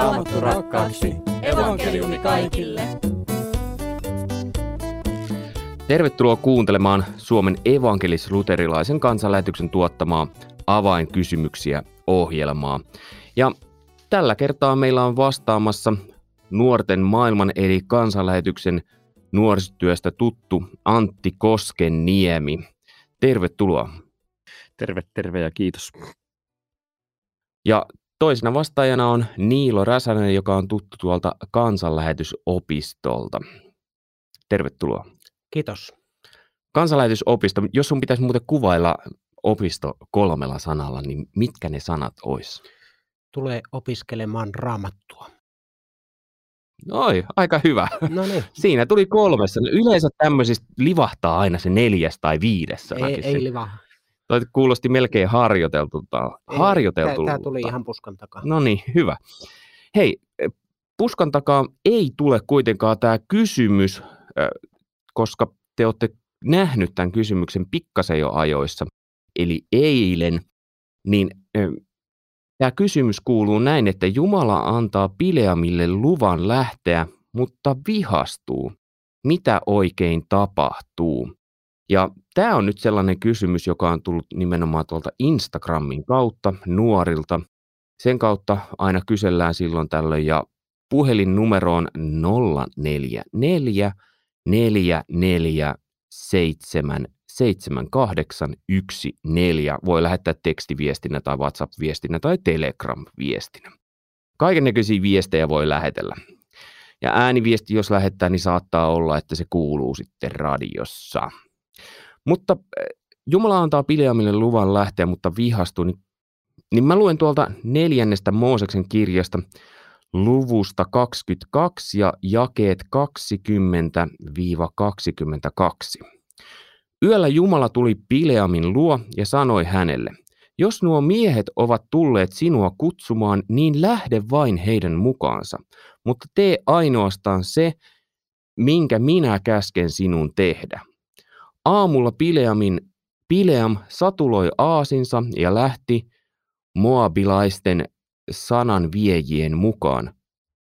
raamattu rakkaaksi. Evankeliumi kaikille. Tervetuloa kuuntelemaan Suomen evankelis-luterilaisen kansanlähetyksen tuottamaa avainkysymyksiä ohjelmaa. Ja tällä kertaa meillä on vastaamassa nuorten maailman eli kansanlähetyksen nuorisotyöstä tuttu Antti Koskenniemi. Tervetuloa. Terve, terve ja kiitos. Ja toisena vastaajana on Niilo Räsänen, joka on tuttu tuolta kansanlähetysopistolta. Tervetuloa. Kiitos. Kansanlähetysopisto, jos sun pitäisi muuten kuvailla opisto kolmella sanalla, niin mitkä ne sanat olisi? Tulee opiskelemaan raamattua. Oi, aika hyvä. No niin. Siinä tuli kolmessa. Yleensä tämmöisistä livahtaa aina se neljäs tai viides Ei, ei liva. Toi kuulosti melkein harjoiteltulta. harjoiteltulta. Tämä tuli ihan puskan takaa. No niin, hyvä. Hei, puskan takaa ei tule kuitenkaan tämä kysymys, koska te olette nähnyt tämän kysymyksen pikkasen jo ajoissa, eli eilen, niin tämä kysymys kuuluu näin, että Jumala antaa Pileamille luvan lähteä, mutta vihastuu. Mitä oikein tapahtuu? Ja tämä on nyt sellainen kysymys, joka on tullut nimenomaan tuolta Instagramin kautta nuorilta. Sen kautta aina kysellään silloin tällöin ja puhelinnumero on 044 44 7 7814. Voi lähettää tekstiviestinä tai WhatsApp-viestinä tai Telegram-viestinä. Kaiken näköisiä viestejä voi lähetellä. Ja ääniviesti, jos lähettää, niin saattaa olla, että se kuuluu sitten radiossa. Mutta eh, Jumala antaa Pileamille luvan lähteä, mutta vihastuu, niin, niin mä luen tuolta neljännestä Mooseksen kirjasta luvusta 22 ja jakeet 20-22. Yöllä Jumala tuli Pileamin luo ja sanoi hänelle, jos nuo miehet ovat tulleet sinua kutsumaan, niin lähde vain heidän mukaansa, mutta tee ainoastaan se, minkä minä käsken sinun tehdä. Aamulla Pileamin, Pileam satuloi aasinsa ja lähti moabilaisten sanan viejien mukaan.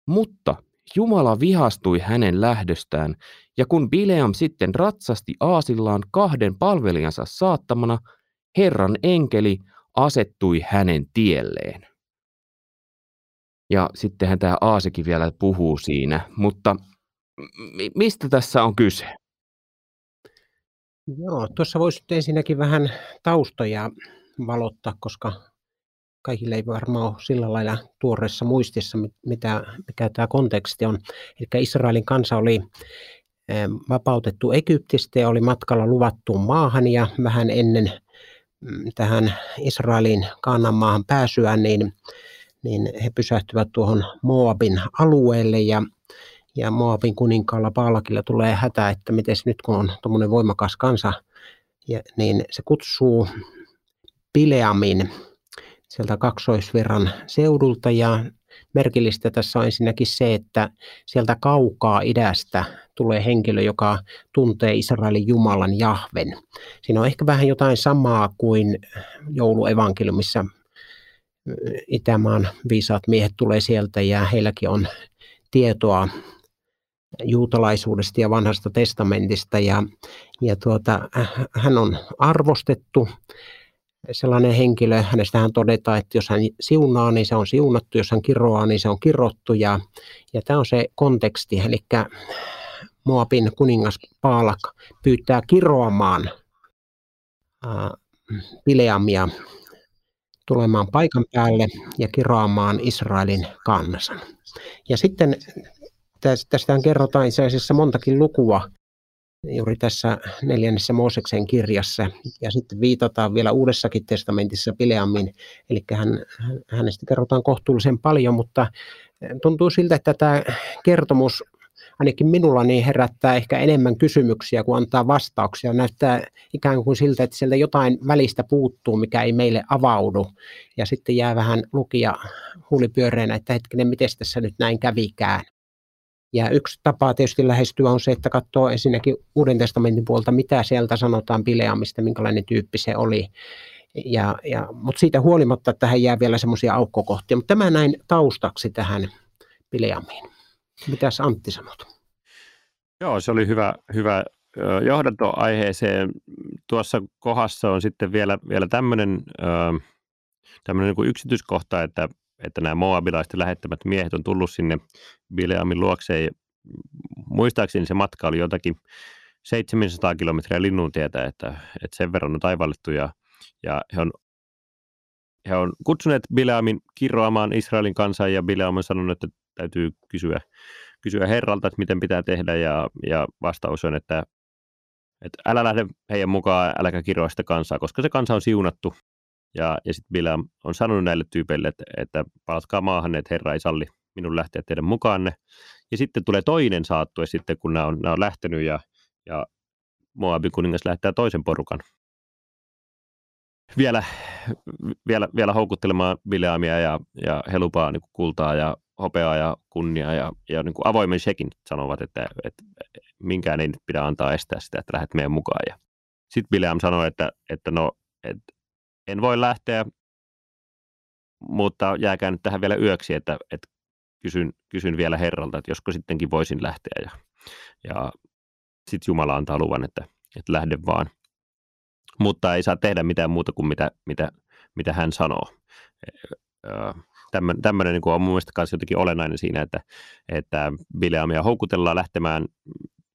Mutta Jumala vihastui hänen lähdöstään, ja kun Bileam sitten ratsasti aasillaan kahden palvelijansa saattamana, Herran enkeli asettui hänen tielleen. Ja sittenhän tämä Aasikin vielä puhuu siinä, mutta mi- mistä tässä on kyse? Joo, tuossa voisi nyt ensinnäkin vähän taustoja valottaa, koska kaikille ei varmaan ole sillä lailla tuoreessa muistissa, mitä, mikä tämä konteksti on. Eli Israelin kansa oli vapautettu Egyptistä ja oli matkalla luvattuun maahan ja vähän ennen mm, tähän Israelin kannan maahan pääsyä, niin, niin he pysähtyvät tuohon Moabin alueelle ja, ja Moabin kuninkaalla Paalakilla tulee hätä, että miten nyt kun on tuommoinen voimakas kansa, ja, niin se kutsuu Pileamin sieltä kaksoisvirran seudulta ja merkillistä tässä on ensinnäkin se, että sieltä kaukaa idästä tulee henkilö, joka tuntee Israelin Jumalan Jahven. Siinä on ehkä vähän jotain samaa kuin jouluevankeliumissa Itämaan viisaat miehet tulee sieltä ja heilläkin on tietoa juutalaisuudesta ja vanhasta testamentista ja, ja tuota, hän on arvostettu sellainen henkilö, hänestähän todetaan, että jos hän siunaa, niin se on siunattu, jos hän kiroaa, niin se on kirottu. Ja, ja tämä on se konteksti, eli Moabin kuningas Paalak pyytää kiroamaan ää, Pileamia tulemaan paikan päälle ja kiroamaan Israelin kansan. Ja sitten tästä kerrotaan itse asiassa montakin lukua juuri tässä neljännessä Mooseksen kirjassa. Ja sitten viitataan vielä Uudessakin testamentissa Pileammin, eli hän, hänestä kerrotaan kohtuullisen paljon, mutta tuntuu siltä, että tämä kertomus ainakin minulla niin herättää ehkä enemmän kysymyksiä kuin antaa vastauksia. Näyttää ikään kuin siltä, että sieltä jotain välistä puuttuu, mikä ei meille avaudu. Ja sitten jää vähän lukija huulipyöreenä, että hetkinen, miten tässä nyt näin kävikään. Ja yksi tapa tietysti lähestyä on se, että katsoo ensinnäkin Uuden testamentin puolta, mitä sieltä sanotaan Pileamista, minkälainen tyyppi se oli. Ja, ja, mutta siitä huolimatta tähän jää vielä semmoisia aukkokohtia. Mutta tämä näin taustaksi tähän Bileamiin. Mitäs Antti sanot? Joo, se oli hyvä, hyvä johdanto aiheeseen. Tuossa kohdassa on sitten vielä, vielä tämmöinen, tämmöinen niin yksityiskohta, että, että nämä moabilaisten lähettämät miehet on tullut sinne Bileamin luokseen. Muistaakseni se matka oli jotakin 700 kilometriä linnuntietä, että, että sen verran on taivallettu ja, ja he on he on kutsuneet Bileamin kiroamaan Israelin kansaa ja Bileam on sanonut, että täytyy kysyä, kysyä herralta, että miten pitää tehdä ja, ja vastaus on, että, että älä lähde heidän mukaan, äläkä kiroa sitä kansaa, koska se kansa on siunattu. Ja, ja sitten Bileam on sanonut näille tyypeille, että, että palatkaa maahan, että herra ei salli minun lähteä teidän mukaanne. Ja sitten tulee toinen saattue sitten, kun nämä on, nämä on lähtenyt ja, ja Moabin kuningas lähettää toisen porukan vielä, vielä, vielä houkuttelemaan Bileamia ja, ja Helupaa niin kuin kultaa ja hopeaa ja kunnia ja, ja niin kuin avoimen shekin sanovat, että, että minkään ei nyt pidä antaa estää sitä, että lähdet meidän mukaan. Ja sitten Bileam sanoi, että, että no, että en voi lähteä, mutta jääkää nyt tähän vielä yöksi, että, että kysyn, kysyn vielä Herralta, että josko sittenkin voisin lähteä. Ja, ja sitten Jumala antaa luvan, että, että lähde vaan mutta ei saa tehdä mitään muuta kuin mitä, mitä, mitä hän sanoo. Tämmöinen, tämmöinen niin on mun mielestä myös jotenkin olennainen siinä, että, että Bileamia houkutellaan lähtemään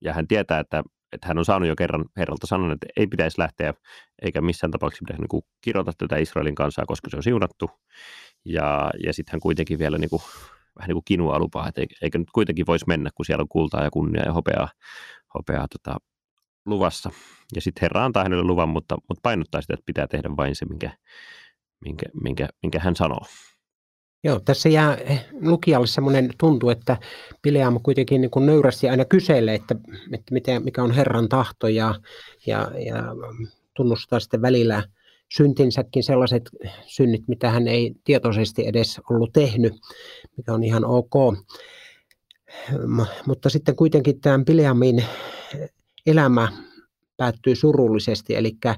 ja hän tietää, että, että hän on saanut jo kerran herralta sanon, että ei pitäisi lähteä eikä missään tapauksessa pitäisi niin kirjoita tätä Israelin kansaa, koska se on siunattu. Ja, ja sitten hän kuitenkin vielä niin kuin, vähän niin kuin kinua lupaa, että eikö nyt kuitenkin voisi mennä, kun siellä on kultaa ja kunnia ja hopeaa, hopeaa tota, luvassa. Ja sitten Herra antaa hänelle luvan, mutta, mutta painottaa sitä, että pitää tehdä vain se, minkä, minkä, minkä, minkä hän sanoo. Joo, tässä jää lukijalle semmoinen tuntu, että Pileam kuitenkin niin kuin nöyrästi aina kyselee, että, että mitä, mikä on Herran tahto ja, ja, ja tunnustaa sitten välillä syntinsäkin sellaiset synnit, mitä hän ei tietoisesti edes ollut tehnyt, mikä on ihan ok. Mutta sitten kuitenkin tämän Pileamin elämä päättyy surullisesti, eli äh,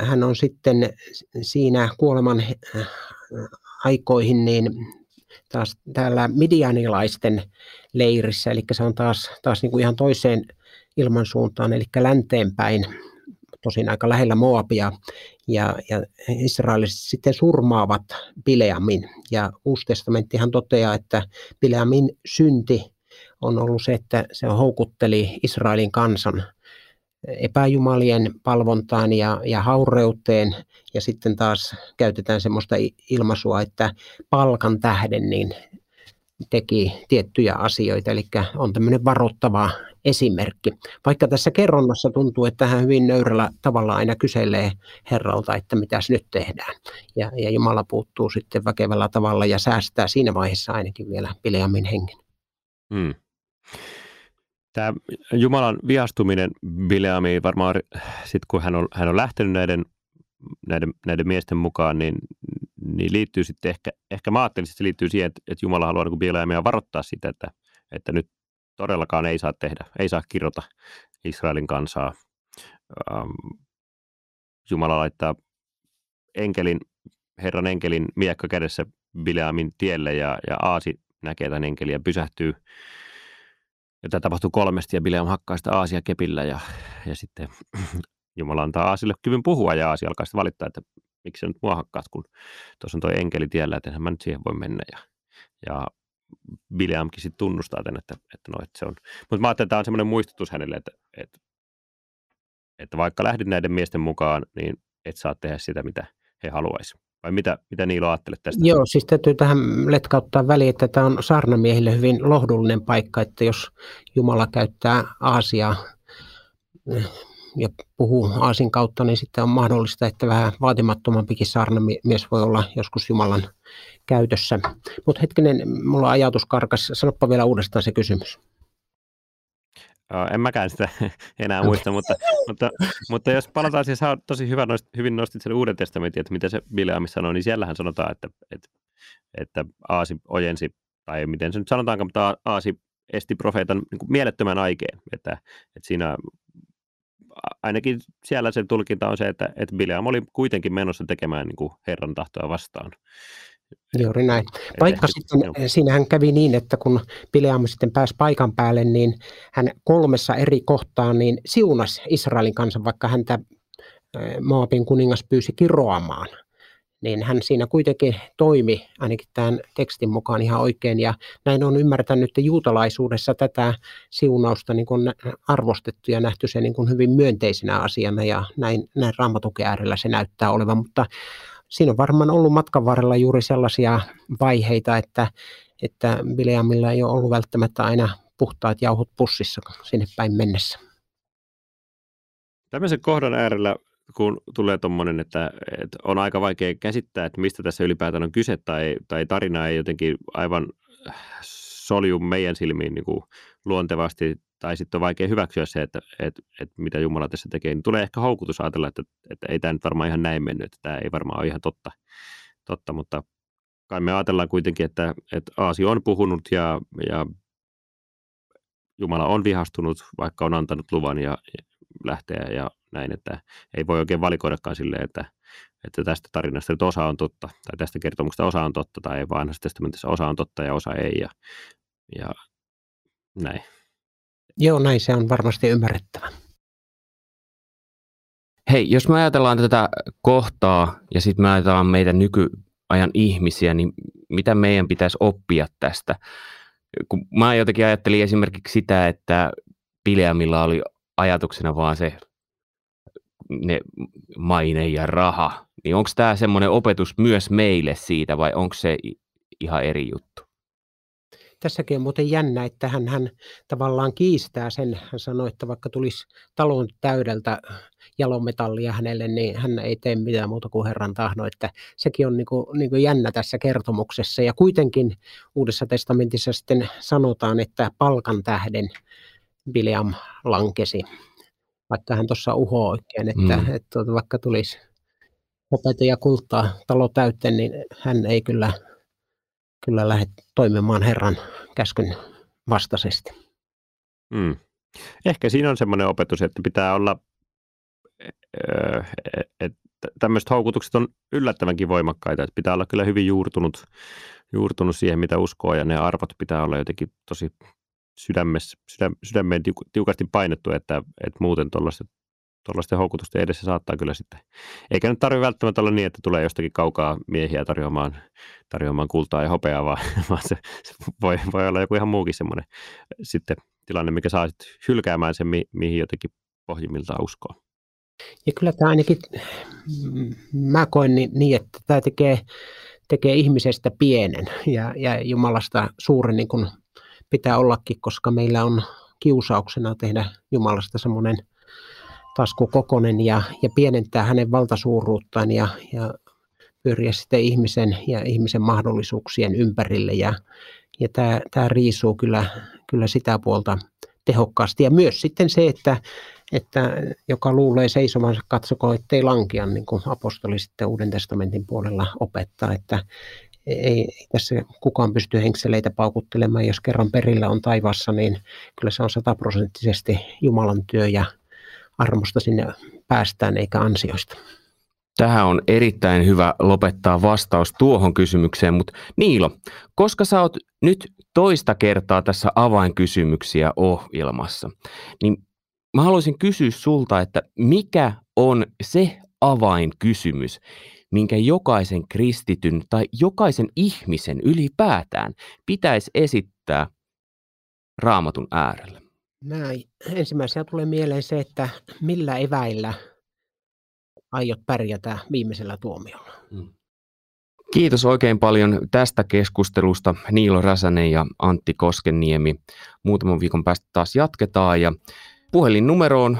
hän on sitten siinä kuoleman äh, aikoihin niin taas täällä midianilaisten leirissä, eli se on taas, taas niin kuin ihan toiseen ilmansuuntaan, eli länteenpäin, tosin aika lähellä Moabia, ja, ja israeliset sitten surmaavat Bileamin, ja Uusi testamenttihan toteaa, että Bileamin synti on ollut se, että se houkutteli Israelin kansan epäjumalien palvontaan ja, ja haureuteen, ja sitten taas käytetään semmoista ilmaisua, että palkan tähden niin teki tiettyjä asioita, eli on tämmöinen varoittava esimerkki. Vaikka tässä kerronnassa tuntuu, että hän hyvin nöyrällä tavalla aina kyselee Herralta, että mitäs nyt tehdään. Ja, ja Jumala puuttuu sitten väkevällä tavalla ja säästää siinä vaiheessa ainakin vielä Bileamin hengen. Hmm. Tämä Jumalan vihastuminen Bileamiin varmaan, sit kun hän on, hän on lähtenyt näiden, näiden, näiden miesten mukaan, niin, niin liittyy sitten ehkä, ehkä mä ajattelin, että se liittyy siihen, että, että Jumala haluaa niin Bileamia varoittaa sitä, että, että nyt todellakaan ei saa tehdä, ei saa kirjoita Israelin kansaa. Ähm, Jumala laittaa enkelin, Herran enkelin miekka kädessä Bileamin tielle ja, ja Aasi näkee tämän enkelin ja pysähtyy ja tämä tapahtuu kolmesti ja Bileam hakkaa sitä Aasia kepillä ja, ja sitten Jumala antaa Aasille kyvyn puhua ja Aasi alkaa sitten valittaa, että miksi sä nyt mua hakkaat, kun tuossa on tuo enkeli tiellä, että mä nyt siihen voi mennä. Ja, ja Bileamkin sitten tunnustaa tämän, että, että, no, että se on. Mutta mä ajattelin, että tämä on semmoinen muistutus hänelle, että, että, että vaikka lähdin näiden miesten mukaan, niin et saa tehdä sitä, mitä he haluaisivat. Vai mitä, mitä Niilo ajattelet tästä? Joo, siis täytyy tähän letkauttaa väliin, että tämä on saarnamiehille hyvin lohdullinen paikka, että jos Jumala käyttää Aasiaa eh, ja puhuu Aasin kautta, niin sitten on mahdollista, että vähän vaatimattomampikin saarnamies voi olla joskus Jumalan käytössä. Mutta hetkinen, mulla ajatus karkas. Sanoppa vielä uudestaan se kysymys. En mäkään sitä enää muista, mutta, mutta, mutta jos palataan siis tosi hyvä, hyvin nostit sen Uuden testamentin, että mitä se Bileami sanoo, niin siellähän sanotaan, että, että, että Aasi ojensi, tai miten se nyt sanotaanko, mutta Aasi esti profeetan niin kuin mielettömän aikeen, että, että siinä ainakin siellä se tulkinta on se, että, että Bileam oli kuitenkin menossa tekemään niin kuin Herran tahtoa vastaan. Juuri näin. Vaikka sitten joo. siinähän kävi niin, että kun Bileam sitten pääsi paikan päälle, niin hän kolmessa eri kohtaa niin siunasi Israelin kanssa, vaikka häntä eh, Moabin kuningas pyysi kiroamaan. Niin hän siinä kuitenkin toimi ainakin tämän tekstin mukaan ihan oikein. Ja näin on ymmärtänyt, että juutalaisuudessa tätä siunausta niin kuin arvostettu ja nähty se niin kuin hyvin myönteisenä asiana. Ja näin, näin raamatuken äärellä se näyttää olevan. Mutta siinä on varmaan ollut matkan varrella juuri sellaisia vaiheita, että, että Bileamilla ei ole ollut välttämättä aina puhtaat jauhot pussissa sinne päin mennessä. Tämmöisen kohdan äärellä, kun tulee tuommoinen, että, että on aika vaikea käsittää, että mistä tässä ylipäätään on kyse, tai, tai tarina ei jotenkin aivan solju meidän silmiin niin kuin luontevasti, tai sitten on vaikea hyväksyä se, että, että, että mitä Jumala tässä tekee, niin tulee ehkä houkutus ajatella, että, että ei tämä nyt varmaan ihan näin mennyt, että tämä ei varmaan ole ihan totta, totta mutta kai me ajatellaan kuitenkin, että, että Aasi on puhunut ja, ja Jumala on vihastunut, vaikka on antanut luvan ja lähteä ja näin, että ei voi oikein valikoidakaan silleen, että, että tästä tarinasta nyt osa on totta, tai tästä kertomuksesta osa on totta, tai vanhassa testamentissa osa on totta ja osa ei, ja, ja näin. Joo, näin se on varmasti ymmärrettävä. Hei, jos me ajatellaan tätä kohtaa ja sitten me ajatellaan meitä nykyajan ihmisiä, niin mitä meidän pitäisi oppia tästä? Kun mä jotenkin ajattelin esimerkiksi sitä, että Pileamilla oli ajatuksena vaan se ne maine ja raha, niin onko tämä semmoinen opetus myös meille siitä vai onko se ihan eri juttu? Tässäkin on muuten jännä, että hän, hän tavallaan kiistää sen. Hän sanoi, että vaikka tulisi talon täydeltä jalometallia hänelle, niin hän ei tee mitään muuta kuin Herran tahdo. Että sekin on niin kuin, niin kuin jännä tässä kertomuksessa. Ja kuitenkin Uudessa testamentissa sitten sanotaan, että palkan tähden Bileam lankesi. Vaikka hän tuossa uhoo oikein, että, mm. että tuota, vaikka tulisi opeta ja kultaa talo täyteen, niin hän ei kyllä, kyllä lähde toimimaan Herran käskyn vastaisesti. Mm. Ehkä siinä on semmoinen opetus, että pitää olla, että tämmöiset houkutukset on yllättävänkin voimakkaita, että pitää olla kyllä hyvin juurtunut, juurtunut siihen, mitä uskoo, ja ne arvot pitää olla jotenkin tosi sydämessä, sydäm, sydämeen tiukasti painettu, että, että muuten tuollaisten houkutusten edessä saattaa kyllä sitten, eikä nyt tarvitse välttämättä olla niin, että tulee jostakin kaukaa miehiä tarjoamaan, tarjoamaan kultaa ja hopeaa, vaan, vaan se, se voi, voi olla joku ihan muukin semmoinen sitten tilanne, mikä saa sitten hylkäämään sen, mi, mihin jotenkin pohjimmiltaan uskoo. Ja kyllä tämä ainakin, mä koen niin, niin että tämä tekee, tekee ihmisestä pienen ja, ja Jumalasta suuren niin kuin pitää ollakin, koska meillä on kiusauksena tehdä Jumalasta semmoinen taskukokonen ja, ja pienentää hänen valtasuuruuttaan ja, ja pyöriä sitten ihmisen ja ihmisen mahdollisuuksien ympärille. Ja, ja tämä, tämä riisuu kyllä, kyllä sitä puolta tehokkaasti. Ja myös sitten se, että, että joka luulee seisovansa, katsoko, ettei lankia, niin kuin apostoli sitten Uuden testamentin puolella opettaa, että ei tässä kukaan pysty henkseleitä paukuttelemaan. Jos kerran perillä on taivassa, niin kyllä se on sataprosenttisesti Jumalan työ ja armosta sinne päästään eikä ansioista. Tähän on erittäin hyvä lopettaa vastaus tuohon kysymykseen, mutta Niilo, koska sä oot nyt toista kertaa tässä avainkysymyksiä ohjelmassa, niin mä haluaisin kysyä sulta, että mikä on se avainkysymys, minkä jokaisen kristityn tai jokaisen ihmisen ylipäätään pitäisi esittää raamatun äärellä? Näin. Ensimmäisenä tulee mieleen se, että millä eväillä aiot pärjätä viimeisellä tuomiolla. Hmm. Kiitos oikein paljon tästä keskustelusta Niilo Räsänen ja Antti Koskeniemi. Muutaman viikon päästä taas jatketaan ja puhelinnumero on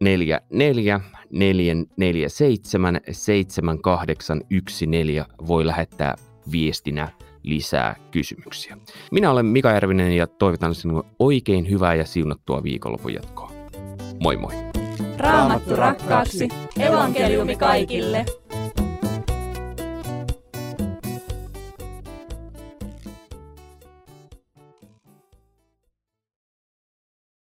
044 447 7814 voi lähettää viestinä lisää kysymyksiä. Minä olen Mika Järvinen ja toivotan sinulle oikein hyvää ja siunattua viikonlopun jatkoa. Moi moi! Raamattu rakkaaksi, evankeliumi kaikille!